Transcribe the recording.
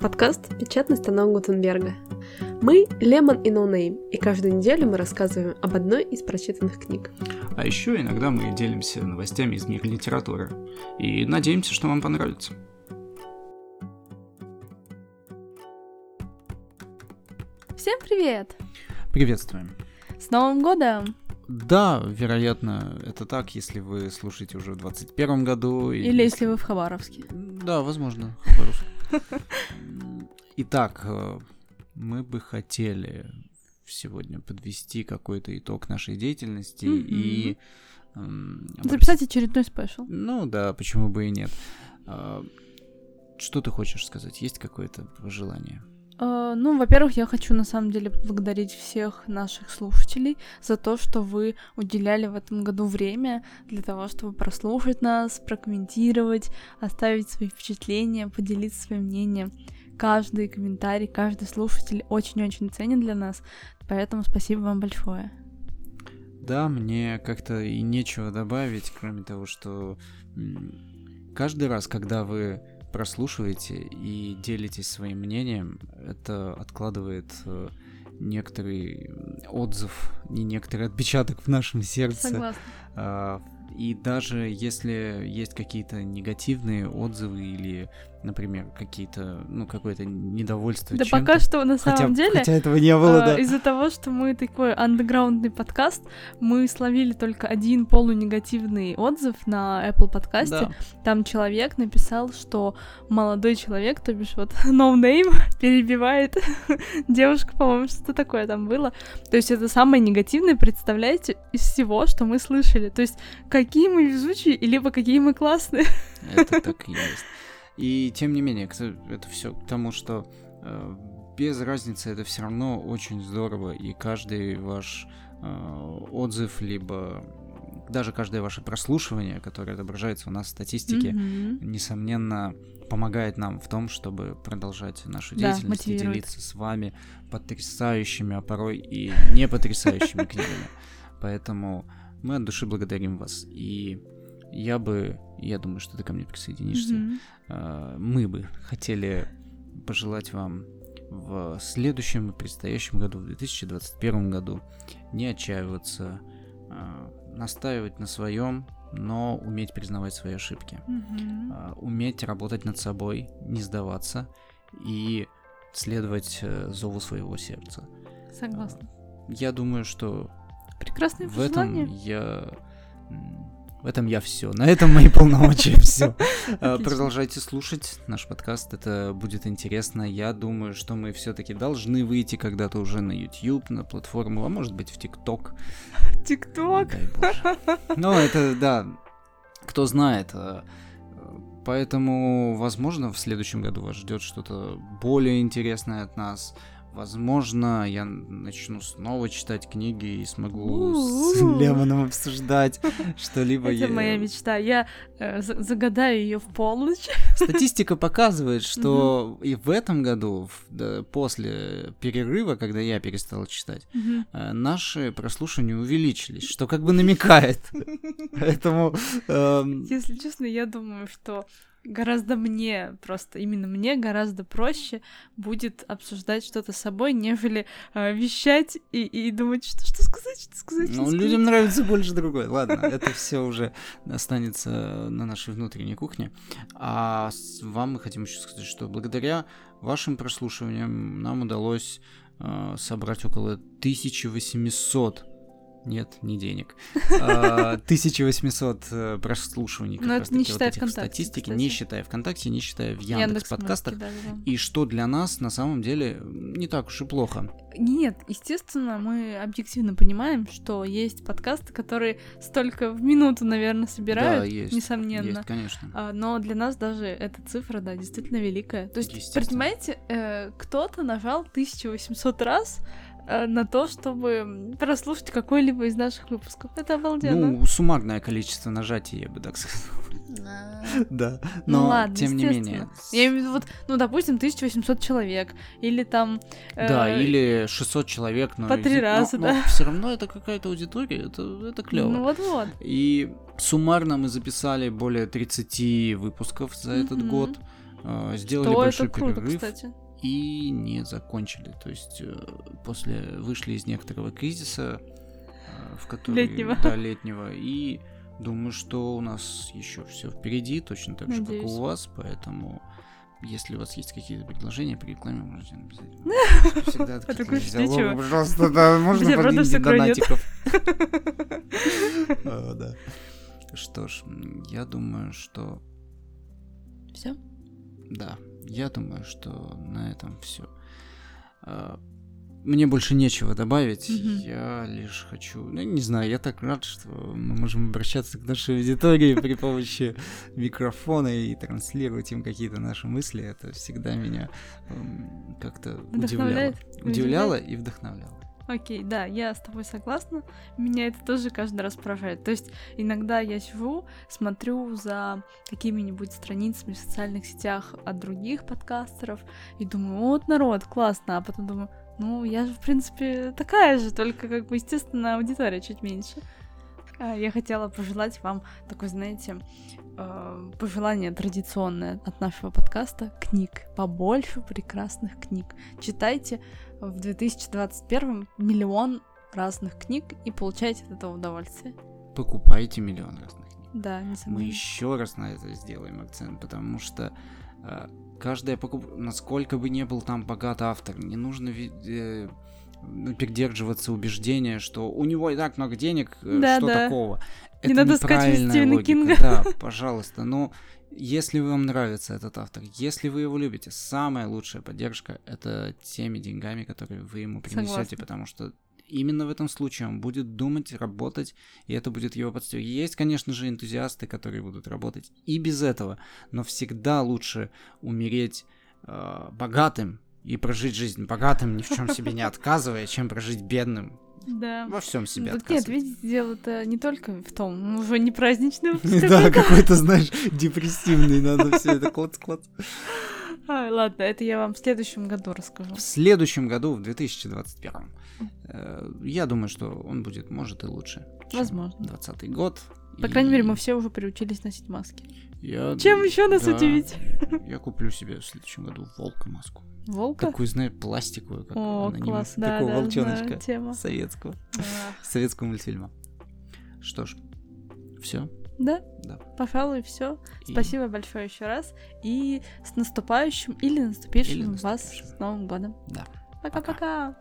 Подкаст «Печатный станок Гутенберга». Мы Лемон и Ноунейм, и каждую неделю мы рассказываем об одной из прочитанных книг. А еще иногда мы делимся новостями из мира литературы. И надеемся, что вам понравится. Всем привет! Приветствуем. С Новым годом! Да, вероятно, это так, если вы слушаете уже в 21 году. Или если вы в Хабаровске. Да, возможно, Хабаровск. Итак, э, мы бы хотели сегодня подвести какой-то итог нашей деятельности и... Записать очередной спешл. Ну да, почему бы и нет. А, что ты хочешь сказать? Есть какое-то желание? Uh, ну, во-первых, я хочу на самом деле поблагодарить всех наших слушателей за то, что вы уделяли в этом году время для того, чтобы прослушать нас, прокомментировать, оставить свои впечатления, поделиться своим мнением. Каждый комментарий, каждый слушатель очень-очень ценен для нас, поэтому спасибо вам большое. Да, мне как-то и нечего добавить, кроме того, что каждый раз, когда вы прослушиваете и делитесь своим мнением, это откладывает э, некоторый отзыв и некоторый отпечаток в нашем сердце. Согласна. И даже если есть какие-то негативные отзывы или например, какие-то, ну, какое-то недовольство Да пока что, на самом хотя, деле, хотя этого не было, э, да. из-за того, что мы такой андеграундный подкаст, мы словили только один полунегативный отзыв на Apple подкасте. Да. Там человек написал, что молодой человек, то бишь вот no name, перебивает девушку, по-моему, что-то такое там было. То есть это самое негативное, представляете, из всего, что мы слышали. То есть какие мы везучие, либо какие мы классные. Это так и есть. И тем не менее, это все к тому, что э, без разницы это все равно очень здорово, и каждый ваш э, отзыв, либо даже каждое ваше прослушивание, которое отображается у нас в статистике, mm-hmm. несомненно, помогает нам в том, чтобы продолжать нашу деятельность да, и делиться с вами потрясающими, а порой и не потрясающими книгами. Поэтому мы от души благодарим вас. И я бы, я думаю, что ты ко мне присоединишься, mm-hmm. мы бы хотели пожелать вам в следующем и предстоящем году, в 2021 году, не отчаиваться, а, настаивать на своем, но уметь признавать свои ошибки, mm-hmm. уметь работать над собой, не сдаваться и следовать э, зову своего сердца. Согласна. Я думаю, что Прекрасные в этом я в этом я все. На этом мои полномочия все. Продолжайте слушать наш подкаст, это будет интересно. Я думаю, что мы все-таки должны выйти когда-то уже на YouTube, на платформу, а может быть в ТикТок. ТикТок? Ну, это да. Кто знает. А, поэтому, возможно, в следующем году вас ждет что-то более интересное от нас. Возможно, я начну снова читать книги и смогу с Лемоном обсуждать что-либо. Это моя мечта. Я загадаю ее в полночь. Статистика показывает, что и в этом году, после перерыва, когда я перестал читать, э, наши прослушивания увеличились, что как бы намекает. Поэтому... Эм, Если честно, я думаю, что гораздо мне, просто именно мне гораздо проще будет обсуждать что-то с собой, нежели э, вещать и, и думать, что, что сказать, что сказать. Ну, что людям нравится больше другое. Ладно, это все уже останется на нашей внутренней кухне. А с вам мы хотим еще сказать, что благодаря вашим прослушиваниям нам удалось э, собрать около 1800 нет, не денег. 1800 э, прослушиваний. Но это не считая вот ВКонтакте. Статистики, не считая ВКонтакте, не считая в Яндекс подкастах. И что для нас на самом деле не так уж и плохо. Нет, естественно, мы объективно понимаем, что есть подкасты, которые столько в минуту, наверное, собирают, да, есть, несомненно. Есть, конечно. А, но для нас даже эта цифра, да, действительно великая. То есть, понимаете, э, кто-то нажал 1800 раз на то, чтобы прослушать какой-либо из наших выпусков. Это обалденно. Ну, суммарное количество нажатий, я бы так сказал. Да, но ну, ладно, тем не менее. Я имею в виду, вот, ну, допустим, 1800 человек, или там... Да, э, или 600 человек, но... По три раза, но, да. Но все равно это какая-то аудитория, это, это клево. Ну, вот-вот. И суммарно мы записали более 30 выпусков за этот год. э, сделали То большой это круто, перерыв кстати. И не закончили. То есть э, после вышли из некоторого кризиса, э, в который Летнего. да летнего, и думаю, что у нас еще все впереди, точно так же, как и Надеюсь. у вас, поэтому если у вас есть какие-то предложения по рекламе, можете написать. Всегда такой, такие «Что, диалоги, чего?» пожалуйста, да, можно подвиньте донатиков. А, да. Что ж, я думаю, что Все? да, я думаю, что на этом все. Мне больше нечего добавить. Мгм. Я лишь хочу. Ну, не знаю, я так рад, что мы можем обращаться к нашей аудитории при помощи микрофона и транслировать им какие-то наши мысли. Это всегда меня эм, как-то удивляло. Удивляло и вдохновляло. Окей, да, я с тобой согласна. Меня это тоже каждый раз поражает. То есть иногда я сижу, смотрю за какими-нибудь страницами в социальных сетях от других подкастеров и думаю, вот народ, классно, а потом думаю, ну, я же, в принципе, такая же, только, как бы, естественно, аудитория чуть меньше. А, Я хотела пожелать вам такое, знаете, э, пожелание традиционное от нашего подкаста книг. Побольше прекрасных книг. Читайте в 2021 миллион разных книг и получайте от этого удовольствие. Покупайте миллион разных книг. Да, не Мы еще раз на это сделаем акцент, потому что э, каждая покупка, насколько бы не был там богат автор, не нужно э, придерживаться убеждения, что у него и так много денег, э, Да, что да. такого. Не Это надо скачивать Стивена логика. Кинга. Да, пожалуйста, но если вам нравится этот автор, если вы его любите, самая лучшая поддержка это теми деньгами, которые вы ему принесете, Согласна. потому что именно в этом случае он будет думать, работать, и это будет его подстегивать. Есть, конечно же, энтузиасты, которые будут работать и без этого, но всегда лучше умереть э, богатым и прожить жизнь богатым, ни в чем себе не отказывая, чем прожить бедным, Да. во всем себе Так нет, отказывая. видите, дело-то не только в том, ну, уже не праздничный выпуск Да, какой-то. какой-то, знаешь, депрессивный, надо все это клац-клац. Ай, ладно, это я вам в следующем году расскажу. В следующем году, в 2021, э, я думаю, что он будет, может, и лучше. Возможно. 20 год. По И крайней мере, мы все уже приучились носить маски. я- Чем еще нас да, удивить? Я куплю себе в следующем году волка маску. Волка? Такую, знаешь, пластиковую, как О, анонимус. класс, да, Такого да, волчоночка знаю тему. советского. А, Советского мультфильма. Что ж, все. Да, Да. пожалуй, все. И- Спасибо большое еще раз. И с наступающим или наступившим Или вас наступившим. с Новым годом. Да. Пока-пока.